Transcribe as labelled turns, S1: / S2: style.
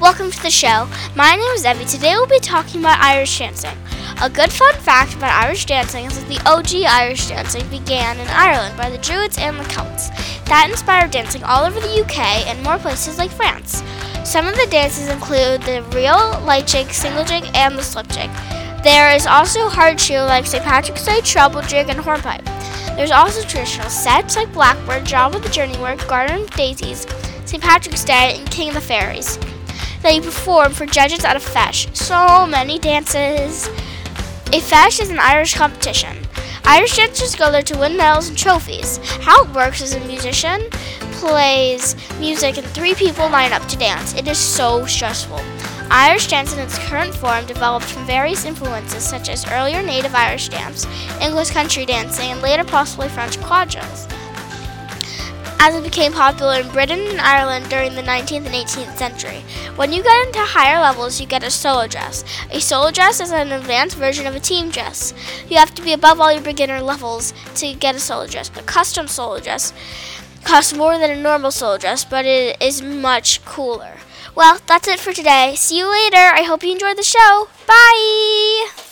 S1: Welcome to the show. My name is Evie. Today we'll be talking about Irish dancing. A good fun fact about Irish dancing is that the OG Irish dancing began in Ireland by the Druids and the Celts. That inspired dancing all over the UK and more places like France. Some of the dances include the reel, light jig, single jig, and the slip jig. There is also hard shoe like St. Patrick's Day, treble jig, and hornpipe. There's also traditional sets like Blackbird, Job with the Journey Work, Garden of Daisies, St. Patrick's Day, and King of the Fairies that you perform for judges at a feis. So many dances. A feis is an Irish competition. Irish dancers go there to win medals and trophies. How it works is a musician plays music and three people line up to dance. It is so stressful. Irish dance in its current form developed from various influences such as earlier native Irish dance, English country dancing, and later possibly French quadrilles as it became popular in Britain and Ireland during the 19th and 18th century. When you get into higher levels, you get a solo dress. A solo dress is an advanced version of a team dress. You have to be above all your beginner levels to get a solo dress. A custom solo dress costs more than a normal solo dress, but it is much cooler. Well, that's it for today. See you later. I hope you enjoyed the show. Bye!